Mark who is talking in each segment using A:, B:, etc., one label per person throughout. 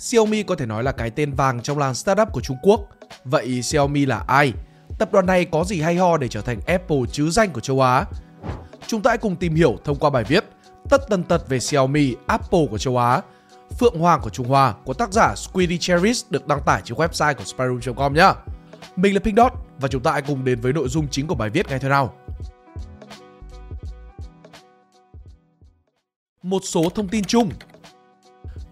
A: Xiaomi có thể nói là cái tên vàng trong làng startup của Trung Quốc. Vậy Xiaomi là ai? Tập đoàn này có gì hay ho để trở thành Apple chứ danh của châu Á? Chúng ta hãy cùng tìm hiểu thông qua bài viết Tất tần tật về Xiaomi, Apple của châu Á, Phượng Hoàng của Trung Hoa của tác giả Squiddy Cherries được đăng tải trên website của spyroom.com nhé. Mình là Pink Dot và chúng ta hãy cùng đến với nội dung chính của bài viết ngay thôi nào. Một số thông tin chung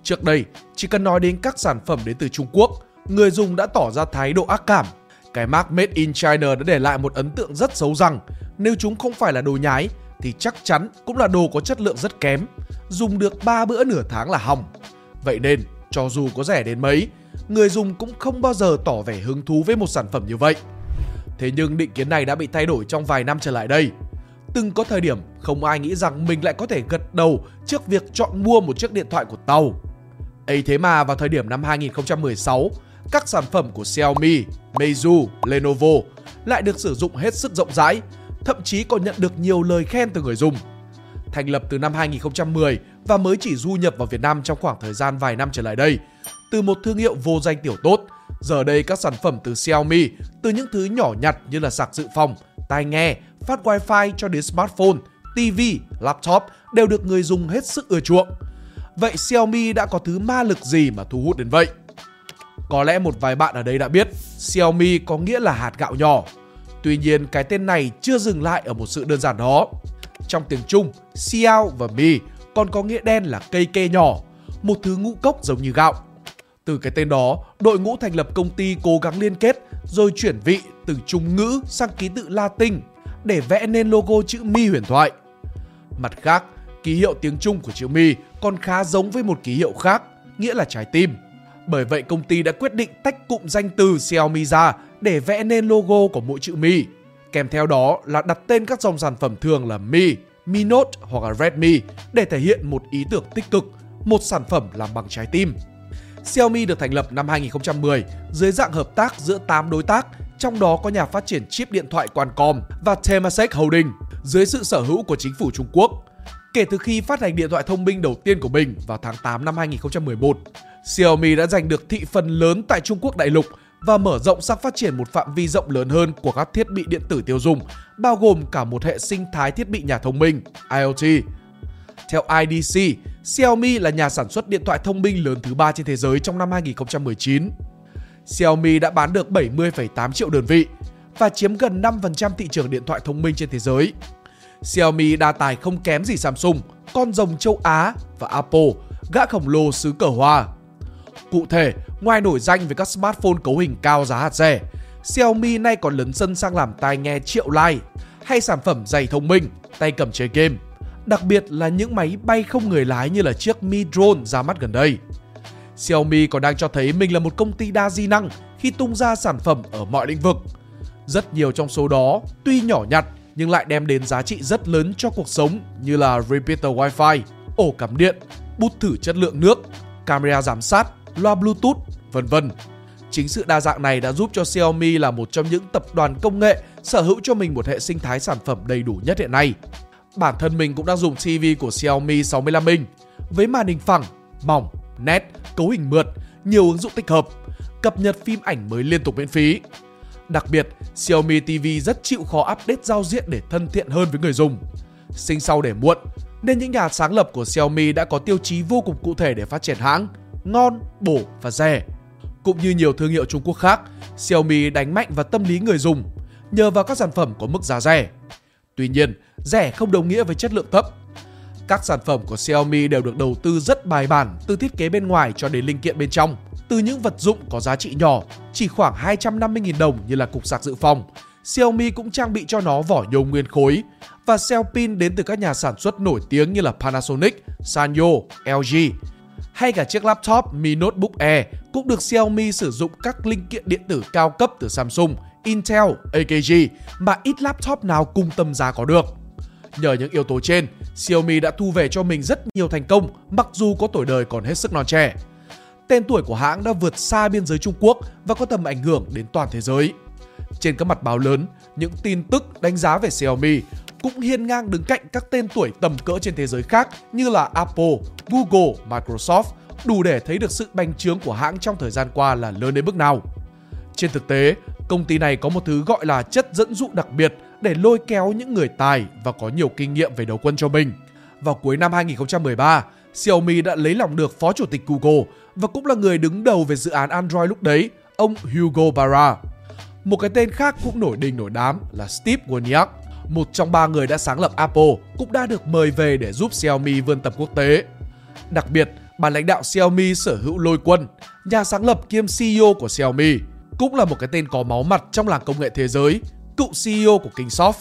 A: Trước đây, chỉ cần nói đến các sản phẩm đến từ Trung Quốc, người dùng đã tỏ ra thái độ ác cảm. Cái mark Made in China đã để lại một ấn tượng rất xấu rằng nếu chúng không phải là đồ nhái thì chắc chắn cũng là đồ có chất lượng rất kém, dùng được 3 bữa nửa tháng là hỏng. Vậy nên, cho dù có rẻ đến mấy, người dùng cũng không bao giờ tỏ vẻ hứng thú với một sản phẩm như vậy. Thế nhưng định kiến này đã bị thay đổi trong vài năm trở lại đây. Từng có thời điểm không ai nghĩ rằng mình lại có thể gật đầu trước việc chọn mua một chiếc điện thoại của tàu ấy thế mà vào thời điểm năm 2016, các sản phẩm của Xiaomi, Meizu, Lenovo lại được sử dụng hết sức rộng rãi, thậm chí còn nhận được nhiều lời khen từ người dùng. Thành lập từ năm 2010 và mới chỉ du nhập vào Việt Nam trong khoảng thời gian vài năm trở lại đây, từ một thương hiệu vô danh tiểu tốt, giờ đây các sản phẩm từ Xiaomi, từ những thứ nhỏ nhặt như là sạc dự phòng, tai nghe, phát wifi cho đến smartphone, TV, laptop đều được người dùng hết sức ưa chuộng. Vậy Xiaomi đã có thứ ma lực gì mà thu hút đến vậy? Có lẽ một vài bạn ở đây đã biết Xiaomi có nghĩa là hạt gạo nhỏ. Tuy nhiên cái tên này chưa dừng lại ở một sự đơn giản đó. Trong tiếng Trung, Xiao và Mi còn có nghĩa đen là cây kê nhỏ, một thứ ngũ cốc giống như gạo. Từ cái tên đó, đội ngũ thành lập công ty cố gắng liên kết rồi chuyển vị từ Trung ngữ sang ký tự Latin để vẽ nên logo chữ Mi huyền thoại. Mặt khác, ký hiệu tiếng Trung của chữ Mi còn khá giống với một ký hiệu khác, nghĩa là trái tim. Bởi vậy công ty đã quyết định tách cụm danh từ Xiaomi ra để vẽ nên logo của mỗi chữ Mi. Kèm theo đó là đặt tên các dòng sản phẩm thường là Mi, Mi Note hoặc là Redmi để thể hiện một ý tưởng tích cực, một sản phẩm làm bằng trái tim. Xiaomi được thành lập năm 2010 dưới dạng hợp tác giữa 8 đối tác, trong đó có nhà phát triển chip điện thoại Qualcomm và Temasek Holding dưới sự sở hữu của chính phủ Trung Quốc. Kể từ khi phát hành điện thoại thông minh đầu tiên của mình vào tháng 8 năm 2011, Xiaomi đã giành được thị phần lớn tại Trung Quốc đại lục và mở rộng sang phát triển một phạm vi rộng lớn hơn của các thiết bị điện tử tiêu dùng, bao gồm cả một hệ sinh thái thiết bị nhà thông minh IoT. Theo IDC, Xiaomi là nhà sản xuất điện thoại thông minh lớn thứ ba trên thế giới trong năm 2019. Xiaomi đã bán được 70,8 triệu đơn vị và chiếm gần 5% thị trường điện thoại thông minh trên thế giới. Xiaomi đa tài không kém gì Samsung, con rồng châu Á và Apple, gã khổng lồ xứ cờ hoa. Cụ thể, ngoài nổi danh về các smartphone cấu hình cao giá hạt rẻ, Xiaomi nay còn lấn sân sang làm tai nghe triệu like hay sản phẩm giày thông minh, tay cầm chơi game. Đặc biệt là những máy bay không người lái như là chiếc Mi Drone ra mắt gần đây. Xiaomi còn đang cho thấy mình là một công ty đa di năng khi tung ra sản phẩm ở mọi lĩnh vực. Rất nhiều trong số đó tuy nhỏ nhặt nhưng lại đem đến giá trị rất lớn cho cuộc sống như là repeater wifi, ổ cắm điện, bút thử chất lượng nước, camera giám sát, loa bluetooth, vân vân. Chính sự đa dạng này đã giúp cho Xiaomi là một trong những tập đoàn công nghệ sở hữu cho mình một hệ sinh thái sản phẩm đầy đủ nhất hiện nay. Bản thân mình cũng đang dùng TV của Xiaomi 65 inch với màn hình phẳng, mỏng, nét, cấu hình mượt, nhiều ứng dụng tích hợp, cập nhật phim ảnh mới liên tục miễn phí. Đặc biệt, Xiaomi TV rất chịu khó update giao diện để thân thiện hơn với người dùng. Sinh sau để muộn, nên những nhà sáng lập của Xiaomi đã có tiêu chí vô cùng cụ thể để phát triển hãng, ngon, bổ và rẻ. Cũng như nhiều thương hiệu Trung Quốc khác, Xiaomi đánh mạnh vào tâm lý người dùng nhờ vào các sản phẩm có mức giá rẻ. Tuy nhiên, rẻ không đồng nghĩa với chất lượng thấp. Các sản phẩm của Xiaomi đều được đầu tư rất bài bản từ thiết kế bên ngoài cho đến linh kiện bên trong. Từ những vật dụng có giá trị nhỏ, chỉ khoảng 250.000 đồng như là cục sạc dự phòng, Xiaomi cũng trang bị cho nó vỏ nhôm nguyên khối và cell pin đến từ các nhà sản xuất nổi tiếng như là Panasonic, Sanyo, LG. Hay cả chiếc laptop Mi Notebook Air cũng được Xiaomi sử dụng các linh kiện điện tử cao cấp từ Samsung, Intel, AKG mà ít laptop nào cùng tầm giá có được. Nhờ những yếu tố trên, Xiaomi đã thu về cho mình rất nhiều thành công mặc dù có tuổi đời còn hết sức non trẻ. Tên tuổi của hãng đã vượt xa biên giới Trung Quốc và có tầm ảnh hưởng đến toàn thế giới. Trên các mặt báo lớn, những tin tức đánh giá về Xiaomi cũng hiên ngang đứng cạnh các tên tuổi tầm cỡ trên thế giới khác như là Apple, Google, Microsoft, đủ để thấy được sự bành trướng của hãng trong thời gian qua là lớn đến mức nào. Trên thực tế, công ty này có một thứ gọi là chất dẫn dụ đặc biệt để lôi kéo những người tài và có nhiều kinh nghiệm về đầu quân cho mình. Vào cuối năm 2013, Xiaomi đã lấy lòng được phó chủ tịch Google và cũng là người đứng đầu về dự án Android lúc đấy, ông Hugo Barra. Một cái tên khác cũng nổi đình nổi đám là Steve Wozniak, một trong ba người đã sáng lập Apple, cũng đã được mời về để giúp Xiaomi vươn tầm quốc tế. Đặc biệt, bà lãnh đạo Xiaomi sở hữu Lôi Quân, nhà sáng lập kiêm CEO của Xiaomi, cũng là một cái tên có máu mặt trong làng công nghệ thế giới, cựu CEO của Kingsoft.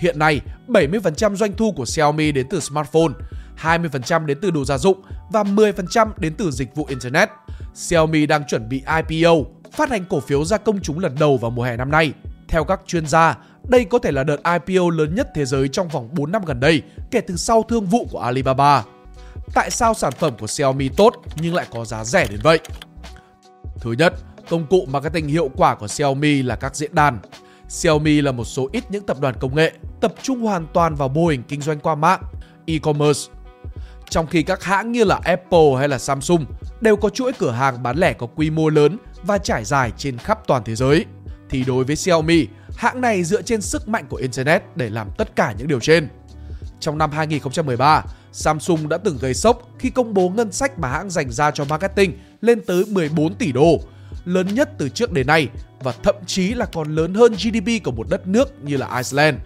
A: Hiện nay, 70% doanh thu của Xiaomi đến từ smartphone, 20% đến từ đồ gia dụng và 10% đến từ dịch vụ Internet. Xiaomi đang chuẩn bị IPO, phát hành cổ phiếu ra công chúng lần đầu vào mùa hè năm nay. Theo các chuyên gia, đây có thể là đợt IPO lớn nhất thế giới trong vòng 4 năm gần đây kể từ sau thương vụ của Alibaba. Tại sao sản phẩm của Xiaomi tốt nhưng lại có giá rẻ đến vậy? Thứ nhất, công cụ marketing hiệu quả của Xiaomi là các diễn đàn. Xiaomi là một số ít những tập đoàn công nghệ tập trung hoàn toàn vào mô hình kinh doanh qua mạng, e-commerce. Trong khi các hãng như là Apple hay là Samsung đều có chuỗi cửa hàng bán lẻ có quy mô lớn và trải dài trên khắp toàn thế giới, thì đối với Xiaomi, hãng này dựa trên sức mạnh của Internet để làm tất cả những điều trên. Trong năm 2013, Samsung đã từng gây sốc khi công bố ngân sách mà hãng dành ra cho marketing lên tới 14 tỷ đô, lớn nhất từ trước đến nay và thậm chí là còn lớn hơn GDP của một đất nước như là Iceland.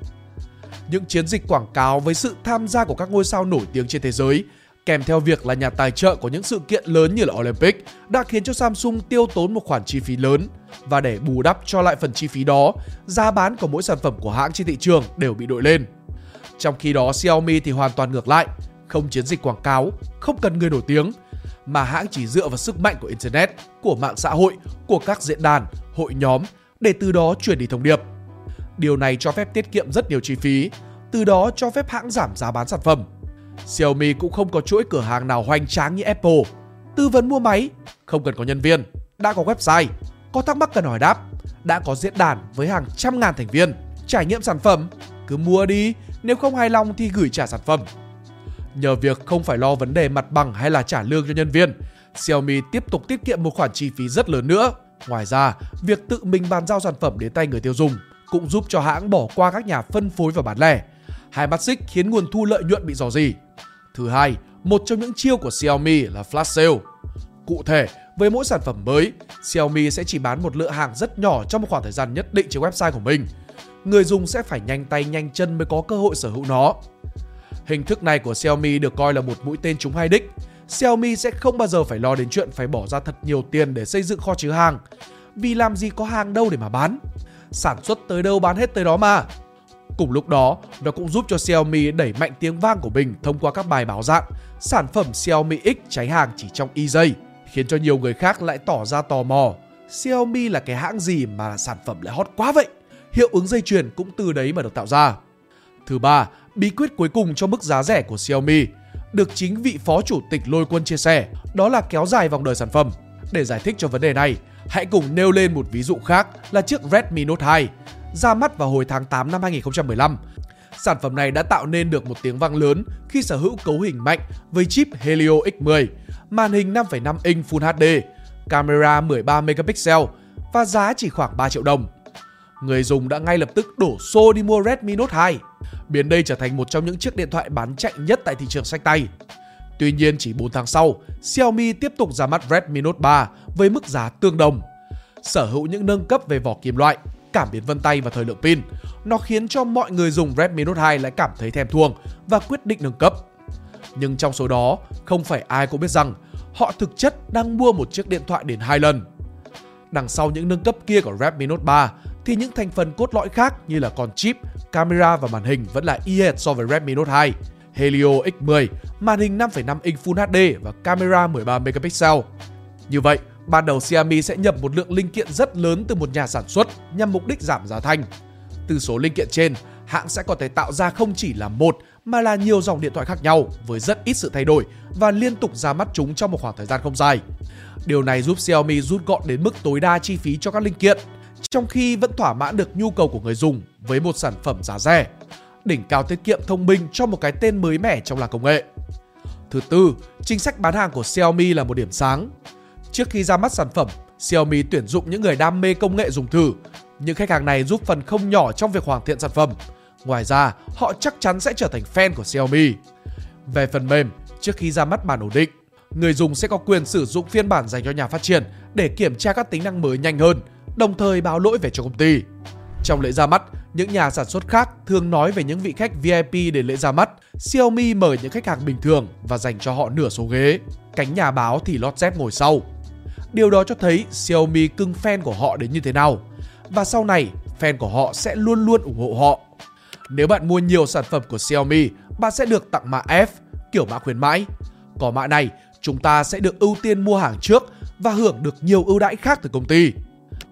A: Những chiến dịch quảng cáo với sự tham gia của các ngôi sao nổi tiếng trên thế giới kèm theo việc là nhà tài trợ của những sự kiện lớn như là Olympic đã khiến cho Samsung tiêu tốn một khoản chi phí lớn và để bù đắp cho lại phần chi phí đó, giá bán của mỗi sản phẩm của hãng trên thị trường đều bị đội lên. Trong khi đó Xiaomi thì hoàn toàn ngược lại, không chiến dịch quảng cáo, không cần người nổi tiếng, mà hãng chỉ dựa vào sức mạnh của internet, của mạng xã hội, của các diễn đàn, hội nhóm để từ đó truyền đi thông điệp. Điều này cho phép tiết kiệm rất nhiều chi phí, từ đó cho phép hãng giảm giá bán sản phẩm. Xiaomi cũng không có chuỗi cửa hàng nào hoành tráng như Apple. Tư vấn mua máy, không cần có nhân viên, đã có website, có thắc mắc cần hỏi đáp, đã có diễn đàn với hàng trăm ngàn thành viên, trải nghiệm sản phẩm, cứ mua đi, nếu không hài lòng thì gửi trả sản phẩm. Nhờ việc không phải lo vấn đề mặt bằng hay là trả lương cho nhân viên, Xiaomi tiếp tục tiết kiệm một khoản chi phí rất lớn nữa. Ngoài ra, việc tự mình bàn giao sản phẩm đến tay người tiêu dùng cũng giúp cho hãng bỏ qua các nhà phân phối và bán lẻ. Hai mắt xích khiến nguồn thu lợi nhuận bị dò dỉ. Thứ hai, một trong những chiêu của Xiaomi là flash sale. Cụ thể, với mỗi sản phẩm mới, Xiaomi sẽ chỉ bán một lượng hàng rất nhỏ trong một khoảng thời gian nhất định trên website của mình. Người dùng sẽ phải nhanh tay nhanh chân mới có cơ hội sở hữu nó. Hình thức này của Xiaomi được coi là một mũi tên trúng hai đích. Xiaomi sẽ không bao giờ phải lo đến chuyện phải bỏ ra thật nhiều tiền để xây dựng kho chứa hàng. Vì làm gì có hàng đâu để mà bán. Sản xuất tới đâu bán hết tới đó mà. Cùng lúc đó, nó cũng giúp cho Xiaomi đẩy mạnh tiếng vang của mình thông qua các bài báo dạng sản phẩm Xiaomi X cháy hàng chỉ trong y giây, khiến cho nhiều người khác lại tỏ ra tò mò. Xiaomi là cái hãng gì mà sản phẩm lại hot quá vậy? Hiệu ứng dây chuyền cũng từ đấy mà được tạo ra. Thứ ba, bí quyết cuối cùng cho mức giá rẻ của Xiaomi được chính vị phó chủ tịch Lôi Quân chia sẻ, đó là kéo dài vòng đời sản phẩm. Để giải thích cho vấn đề này, hãy cùng nêu lên một ví dụ khác là chiếc Redmi Note 2 ra mắt vào hồi tháng 8 năm 2015. Sản phẩm này đã tạo nên được một tiếng vang lớn khi sở hữu cấu hình mạnh với chip Helio X10, màn hình 5,5 inch Full HD, camera 13 megapixel và giá chỉ khoảng 3 triệu đồng. Người dùng đã ngay lập tức đổ xô đi mua Redmi Note 2, biến đây trở thành một trong những chiếc điện thoại bán chạy nhất tại thị trường sách tay. Tuy nhiên chỉ 4 tháng sau, Xiaomi tiếp tục ra mắt Redmi Note 3 với mức giá tương đồng. Sở hữu những nâng cấp về vỏ kim loại, cảm biến vân tay và thời lượng pin, nó khiến cho mọi người dùng Redmi Note 2 lại cảm thấy thèm thuồng và quyết định nâng cấp. Nhưng trong số đó, không phải ai cũng biết rằng họ thực chất đang mua một chiếc điện thoại đến hai lần. Đằng sau những nâng cấp kia của Redmi Note 3 thì những thành phần cốt lõi khác như là con chip, camera và màn hình vẫn là y hệt so với Redmi Note 2. Helio X10, màn hình 5,5 inch Full HD và camera 13 megapixel. Như vậy, ban đầu Xiaomi sẽ nhập một lượng linh kiện rất lớn từ một nhà sản xuất nhằm mục đích giảm giá thành. Từ số linh kiện trên, hãng sẽ có thể tạo ra không chỉ là một mà là nhiều dòng điện thoại khác nhau với rất ít sự thay đổi và liên tục ra mắt chúng trong một khoảng thời gian không dài. Điều này giúp Xiaomi rút gọn đến mức tối đa chi phí cho các linh kiện, trong khi vẫn thỏa mãn được nhu cầu của người dùng với một sản phẩm giá rẻ. Đỉnh cao tiết kiệm thông minh cho một cái tên mới mẻ trong làng công nghệ. Thứ tư, Chính sách bán hàng của Xiaomi là một điểm sáng. Trước khi ra mắt sản phẩm, Xiaomi tuyển dụng những người đam mê công nghệ dùng thử. Những khách hàng này giúp phần không nhỏ trong việc hoàn thiện sản phẩm. Ngoài ra, họ chắc chắn sẽ trở thành fan của Xiaomi. Về phần mềm, trước khi ra mắt bản ổn định, người dùng sẽ có quyền sử dụng phiên bản dành cho nhà phát triển để kiểm tra các tính năng mới nhanh hơn, đồng thời báo lỗi về cho công ty. Trong lễ ra mắt, những nhà sản xuất khác thường nói về những vị khách VIP để lễ ra mắt. Xiaomi mời những khách hàng bình thường và dành cho họ nửa số ghế. Cánh nhà báo thì lót dép ngồi sau. Điều đó cho thấy Xiaomi cưng fan của họ đến như thế nào. Và sau này, fan của họ sẽ luôn luôn ủng hộ họ. Nếu bạn mua nhiều sản phẩm của Xiaomi, bạn sẽ được tặng mã F, kiểu mã khuyến mãi. Có mã này, chúng ta sẽ được ưu tiên mua hàng trước và hưởng được nhiều ưu đãi khác từ công ty.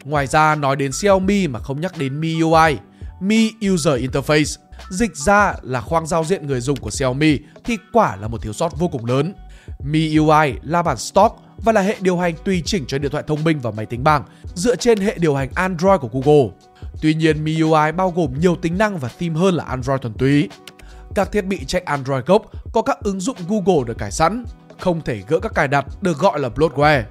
A: Ngoài ra nói đến Xiaomi mà không nhắc đến MIUI, Mi User Interface, dịch ra là khoang giao diện người dùng của Xiaomi thì quả là một thiếu sót vô cùng lớn. MIUI là bản stock và là hệ điều hành tùy chỉnh cho điện thoại thông minh và máy tính bảng dựa trên hệ điều hành Android của Google. Tuy nhiên, MIUI bao gồm nhiều tính năng và theme hơn là Android thuần túy. Các thiết bị chạy Android gốc có các ứng dụng Google được cài sẵn, không thể gỡ các cài đặt được gọi là bloatware.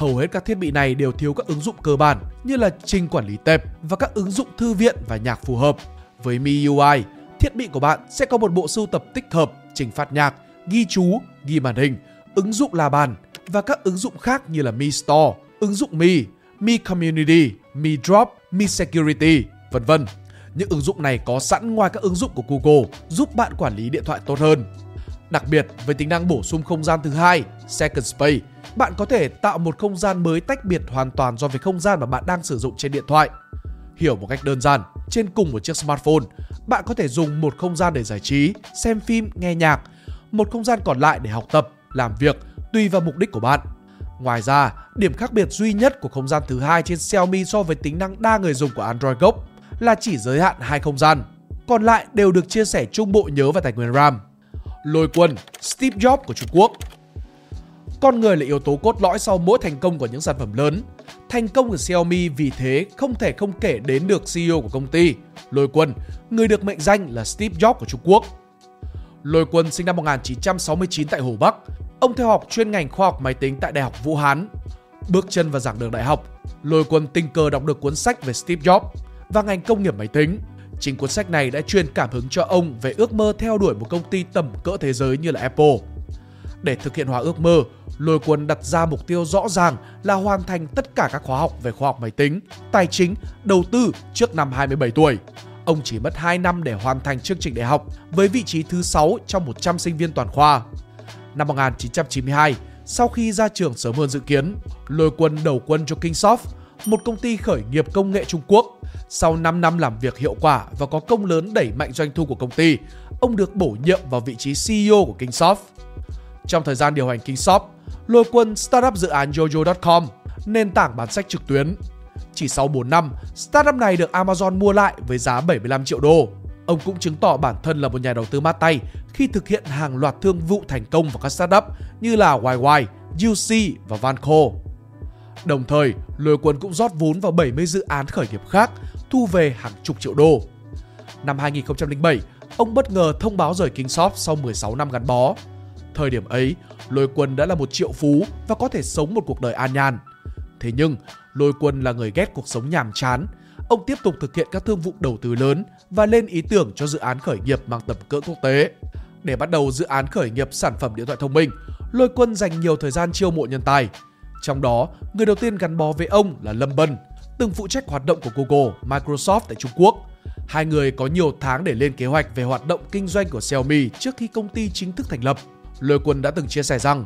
A: Hầu hết các thiết bị này đều thiếu các ứng dụng cơ bản như là trình quản lý tệp và các ứng dụng thư viện và nhạc phù hợp. Với MIUI, thiết bị của bạn sẽ có một bộ sưu tập tích hợp, trình phát nhạc, ghi chú, ghi màn hình, ứng dụng la bàn và các ứng dụng khác như là Mi Store, ứng dụng Mi, Mi Community, Mi Drop, Mi Security, vân vân. Những ứng dụng này có sẵn ngoài các ứng dụng của Google giúp bạn quản lý điện thoại tốt hơn. Đặc biệt, với tính năng bổ sung không gian thứ hai, Second Space, bạn có thể tạo một không gian mới tách biệt hoàn toàn do với không gian mà bạn đang sử dụng trên điện thoại. Hiểu một cách đơn giản, trên cùng một chiếc smartphone, bạn có thể dùng một không gian để giải trí, xem phim, nghe nhạc, một không gian còn lại để học tập, làm việc, tùy vào mục đích của bạn. Ngoài ra, điểm khác biệt duy nhất của không gian thứ hai trên Xiaomi so với tính năng đa người dùng của Android gốc là chỉ giới hạn hai không gian. Còn lại đều được chia sẻ chung bộ nhớ và tài nguyên RAM. Lôi quân Steve Jobs của Trung Quốc con người là yếu tố cốt lõi sau mỗi thành công của những sản phẩm lớn. Thành công của Xiaomi vì thế không thể không kể đến được CEO của công ty, Lôi Quân, người được mệnh danh là Steve Jobs của Trung Quốc. Lôi Quân sinh năm 1969 tại Hồ Bắc. Ông theo học chuyên ngành khoa học máy tính tại Đại học Vũ Hán. Bước chân vào giảng đường đại học, Lôi Quân tình cờ đọc được cuốn sách về Steve Jobs và ngành công nghiệp máy tính. Chính cuốn sách này đã truyền cảm hứng cho ông về ước mơ theo đuổi một công ty tầm cỡ thế giới như là Apple. Để thực hiện hóa ước mơ, Lôi Quân đặt ra mục tiêu rõ ràng là hoàn thành tất cả các khóa học về khoa học máy tính, tài chính, đầu tư trước năm 27 tuổi. Ông chỉ mất 2 năm để hoàn thành chương trình đại học với vị trí thứ 6 trong 100 sinh viên toàn khoa. Năm 1992, sau khi ra trường sớm hơn dự kiến, Lôi Quân đầu quân cho Kingsoft, một công ty khởi nghiệp công nghệ Trung Quốc. Sau 5 năm làm việc hiệu quả và có công lớn đẩy mạnh doanh thu của công ty, ông được bổ nhiệm vào vị trí CEO của Kingsoft. Trong thời gian điều hành Kingsoft, Lôi Quân startup dự án Jojo.com, nền tảng bán sách trực tuyến. Chỉ sau 4 năm, startup này được Amazon mua lại với giá 75 triệu đô. Ông cũng chứng tỏ bản thân là một nhà đầu tư mát tay khi thực hiện hàng loạt thương vụ thành công vào các startup như là YY, UC và Vanco. Đồng thời, Lôi Quân cũng rót vốn vào 70 dự án khởi nghiệp khác, thu về hàng chục triệu đô. Năm 2007, ông bất ngờ thông báo rời Kingsoft sau 16 năm gắn bó. Thời điểm ấy, Lôi Quân đã là một triệu phú và có thể sống một cuộc đời an nhàn. Thế nhưng, Lôi Quân là người ghét cuộc sống nhàm chán. Ông tiếp tục thực hiện các thương vụ đầu tư lớn và lên ý tưởng cho dự án khởi nghiệp mang tầm cỡ quốc tế. Để bắt đầu dự án khởi nghiệp sản phẩm điện thoại thông minh, Lôi Quân dành nhiều thời gian chiêu mộ nhân tài. Trong đó, người đầu tiên gắn bó với ông là Lâm Bân, từng phụ trách hoạt động của Google, Microsoft tại Trung Quốc. Hai người có nhiều tháng để lên kế hoạch về hoạt động kinh doanh của Xiaomi trước khi công ty chính thức thành lập. Lôi Quân đã từng chia sẻ rằng,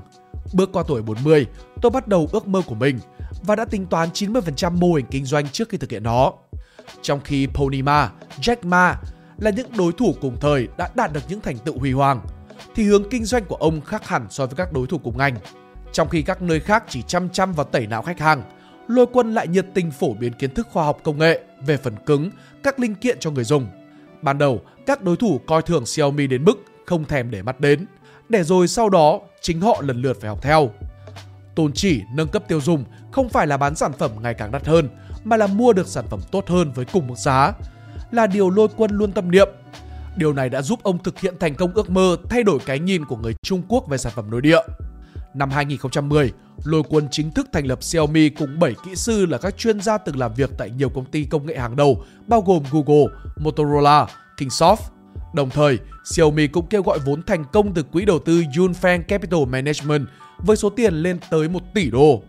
A: bước qua tuổi 40, tôi bắt đầu ước mơ của mình và đã tính toán 90% mô hình kinh doanh trước khi thực hiện nó. Trong khi Pony Ma, Jack Ma là những đối thủ cùng thời đã đạt được những thành tựu huy hoàng, thì hướng kinh doanh của ông khác hẳn so với các đối thủ cùng ngành. Trong khi các nơi khác chỉ chăm chăm vào tẩy não khách hàng, Lôi Quân lại nhiệt tình phổ biến kiến thức khoa học công nghệ về phần cứng, các linh kiện cho người dùng. Ban đầu, các đối thủ coi thường Xiaomi đến mức không thèm để mắt đến, để rồi sau đó chính họ lần lượt phải học theo. Tôn chỉ nâng cấp tiêu dùng không phải là bán sản phẩm ngày càng đắt hơn, mà là mua được sản phẩm tốt hơn với cùng mức giá, là điều Lôi Quân luôn tâm niệm. Điều này đã giúp ông thực hiện thành công ước mơ thay đổi cái nhìn của người Trung Quốc về sản phẩm nội địa. Năm 2010, Lôi Quân chính thức thành lập Xiaomi cùng 7 kỹ sư là các chuyên gia từng làm việc tại nhiều công ty công nghệ hàng đầu, bao gồm Google, Motorola, Kingsoft. Đồng thời, Xiaomi cũng kêu gọi vốn thành công từ quỹ đầu tư Yunfeng Capital Management với số tiền lên tới 1 tỷ đô.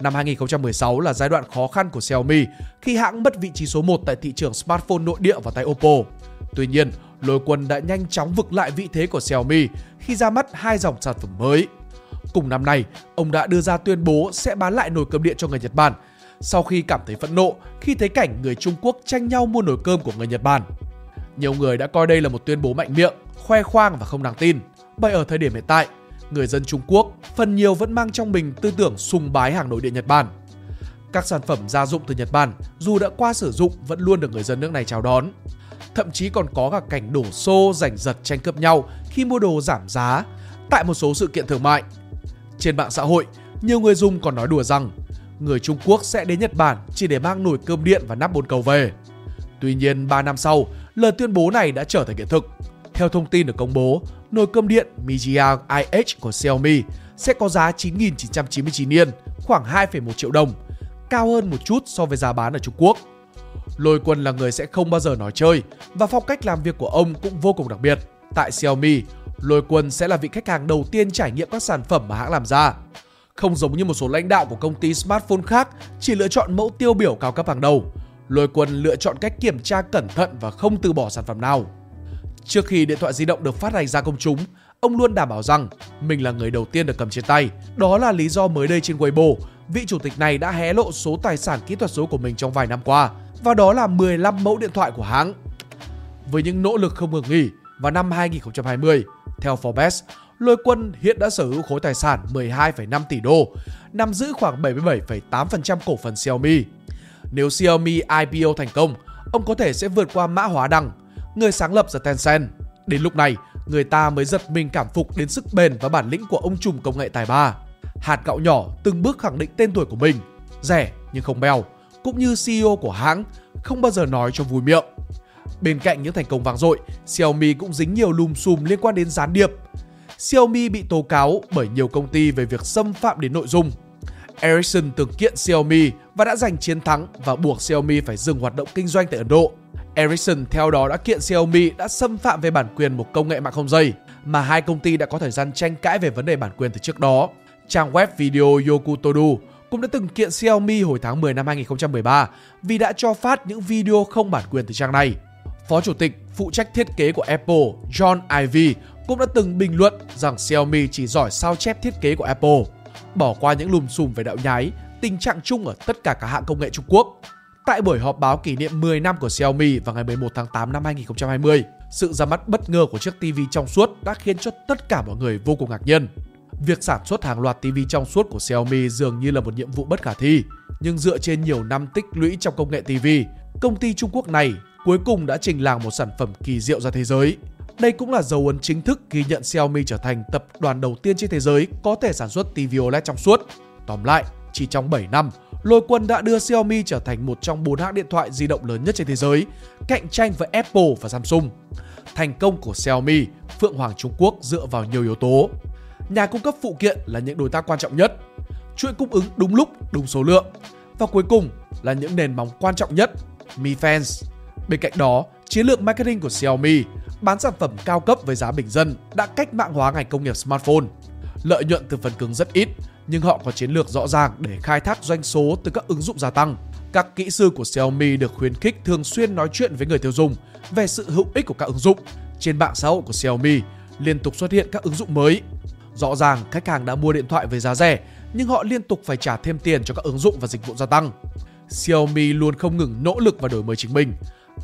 A: Năm 2016 là giai đoạn khó khăn của Xiaomi khi hãng mất vị trí số 1 tại thị trường smartphone nội địa vào tay Oppo. Tuy nhiên, Lôi Quân đã nhanh chóng vực lại vị thế của Xiaomi khi ra mắt hai dòng sản phẩm mới. Cùng năm nay, ông đã đưa ra tuyên bố sẽ bán lại nồi cơm điện cho người Nhật Bản sau khi cảm thấy phẫn nộ khi thấy cảnh người Trung Quốc tranh nhau mua nồi cơm của người Nhật Bản. Nhiều người đã coi đây là một tuyên bố mạnh miệng, khoe khoang và không đáng tin. Bởi ở thời điểm hiện tại, người dân Trung Quốc phần nhiều vẫn mang trong mình tư tưởng sùng bái hàng nội địa Nhật Bản. Các sản phẩm gia dụng từ Nhật Bản dù đã qua sử dụng vẫn luôn được người dân nước này chào đón. Thậm chí còn có cả cảnh đổ xô giành giật tranh cướp nhau khi mua đồ giảm giá tại một số sự kiện thương mại. Trên mạng xã hội, nhiều người dùng còn nói đùa rằng người Trung Quốc sẽ đến Nhật Bản chỉ để mang nồi cơm điện và nắp bồn cầu về. Tuy nhiên, 3 năm sau, lời tuyên bố này đã trở thành hiện thực. Theo thông tin được công bố, nồi cơm điện Mijia IH của Xiaomi sẽ có giá 9.999 yên, khoảng 2,1 triệu đồng, cao hơn một chút so với giá bán ở Trung Quốc. Lôi Quân là người sẽ không bao giờ nói chơi và phong cách làm việc của ông cũng vô cùng đặc biệt. Tại Xiaomi, Lôi Quân sẽ là vị khách hàng đầu tiên trải nghiệm các sản phẩm mà hãng làm ra. Không giống như một số lãnh đạo của công ty smartphone khác chỉ lựa chọn mẫu tiêu biểu cao cấp hàng đầu. Lôi Quân lựa chọn cách kiểm tra cẩn thận và không từ bỏ sản phẩm nào. Trước khi điện thoại di động được phát hành ra công chúng, ông luôn đảm bảo rằng mình là người đầu tiên được cầm trên tay. Đó là lý do mới đây trên Weibo, vị chủ tịch này đã hé lộ số tài sản kỹ thuật số của mình trong vài năm qua, và đó là 15 mẫu điện thoại của hãng. Với những nỗ lực không ngừng nghỉ, vào năm 2020, theo Forbes, Lôi Quân hiện đã sở hữu khối tài sản 12,5 tỷ đô, nắm giữ khoảng 77,8% cổ phần Xiaomi. Nếu Xiaomi IPO thành công, ông có thể sẽ vượt qua Mã Hóa Đăng, người sáng lập ra Tencent. Đến lúc này, người ta mới giật mình cảm phục đến sức bền và bản lĩnh của ông trùm công nghệ tài ba. Hạt gạo nhỏ từng bước khẳng định tên tuổi của mình, rẻ nhưng không bèo, cũng như CEO của hãng không bao giờ nói cho vui miệng. Bên cạnh những thành công vang dội, Xiaomi cũng dính nhiều lùm xùm liên quan đến gián điệp. Xiaomi bị tố cáo bởi nhiều công ty về việc xâm phạm đến nội dung. Ericsson từng kiện Xiaomi và đã giành chiến thắng và buộc Xiaomi phải dừng hoạt động kinh doanh tại Ấn Độ. Ericsson, theo đó, đã kiện Xiaomi đã xâm phạm về bản quyền một công nghệ mạng không dây mà hai công ty đã có thời gian tranh cãi về vấn đề bản quyền từ trước đó. Trang web video Yokutodu cũng đã từng kiện Xiaomi hồi tháng 10 năm 2013 vì đã cho phát những video không bản quyền từ trang này. Phó chủ tịch, phụ trách thiết kế của Apple, John Ivey cũng đã từng bình luận rằng Xiaomi chỉ giỏi sao chép thiết kế của Apple. Bỏ qua những lùm xùm về đạo nhái, tình trạng chung ở tất cả các hãng công nghệ Trung Quốc. Tại buổi họp báo kỷ niệm 10 năm của Xiaomi vào ngày 11 tháng 8 năm 2020, sự ra mắt bất ngờ của chiếc TV trong suốt đã khiến cho tất cả mọi người vô cùng ngạc nhiên. Việc sản xuất hàng loạt TV trong suốt của Xiaomi dường như là một nhiệm vụ bất khả thi, nhưng dựa trên nhiều năm tích lũy trong công nghệ TV, công ty Trung Quốc này cuối cùng đã trình làng một sản phẩm kỳ diệu ra thế giới. Đây cũng là dấu ấn chính thức ghi nhận Xiaomi trở thành tập đoàn đầu tiên trên thế giới có thể sản xuất TV OLED trong suốt. Tóm lại, chỉ trong 7 năm, Lôi Quân đã đưa Xiaomi trở thành một trong bốn hãng điện thoại di động lớn nhất trên thế giới, cạnh tranh với Apple và Samsung. Thành công của Xiaomi, Phượng Hoàng Trung Quốc dựa vào nhiều yếu tố. Nhà cung cấp phụ kiện là những đối tác quan trọng nhất, chuỗi cung ứng đúng lúc, đúng số lượng. Và cuối cùng là những nền móng quan trọng nhất, Mi Fans. Bên cạnh đó, chiến lược marketing của Xiaomi bán sản phẩm cao cấp với giá bình dân đã cách mạng hóa ngành công nghiệp smartphone. Lợi nhuận từ phần cứng rất ít, nhưng họ có chiến lược rõ ràng để khai thác doanh số từ các ứng dụng gia tăng. Các kỹ sư của Xiaomi được khuyến khích thường xuyên nói chuyện với người tiêu dùng về sự hữu ích của các ứng dụng. Trên mạng xã hội của Xiaomi liên tục xuất hiện các ứng dụng mới. Rõ ràng khách hàng đã mua điện thoại với giá rẻ, nhưng họ liên tục phải trả thêm tiền cho các ứng dụng và dịch vụ gia tăng. Xiaomi luôn không ngừng nỗ lực và đổi mới chính mình.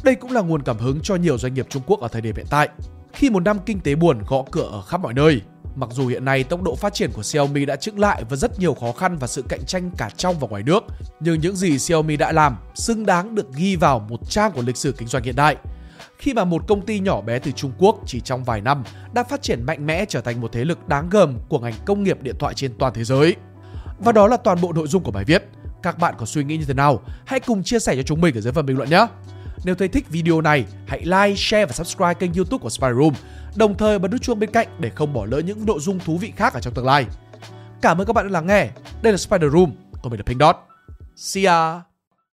A: Đây cũng là nguồn cảm hứng cho nhiều doanh nghiệp Trung Quốc ở thời điểm hiện tại. Khi một năm kinh tế buồn gõ cửa ở khắp mọi nơi, mặc dù hiện nay tốc độ phát triển của Xiaomi đã chững lại và rất nhiều khó khăn và sự cạnh tranh cả trong và ngoài nước, nhưng những gì Xiaomi đã làm xứng đáng được ghi vào một trang của lịch sử kinh doanh hiện đại. Khi mà một công ty nhỏ bé từ Trung Quốc chỉ trong vài năm đã phát triển mạnh mẽ trở thành một thế lực đáng gờm của ngành công nghiệp điện thoại trên toàn thế giới. Và đó là toàn bộ nội dung của bài viết. Các bạn có suy nghĩ như thế nào? Hãy cùng chia sẻ cho chúng mình ở dưới phần bình luận nhé! Nếu thấy thích video này, hãy like, share và subscribe kênh youtube của Spy Room. Đồng thời bật nút chuông bên cạnh để không bỏ lỡ những nội dung thú vị khác ở trong tương lai. Cảm ơn các bạn đã lắng nghe. Đây là Spider Room, còn mình là Pink Dot. See ya!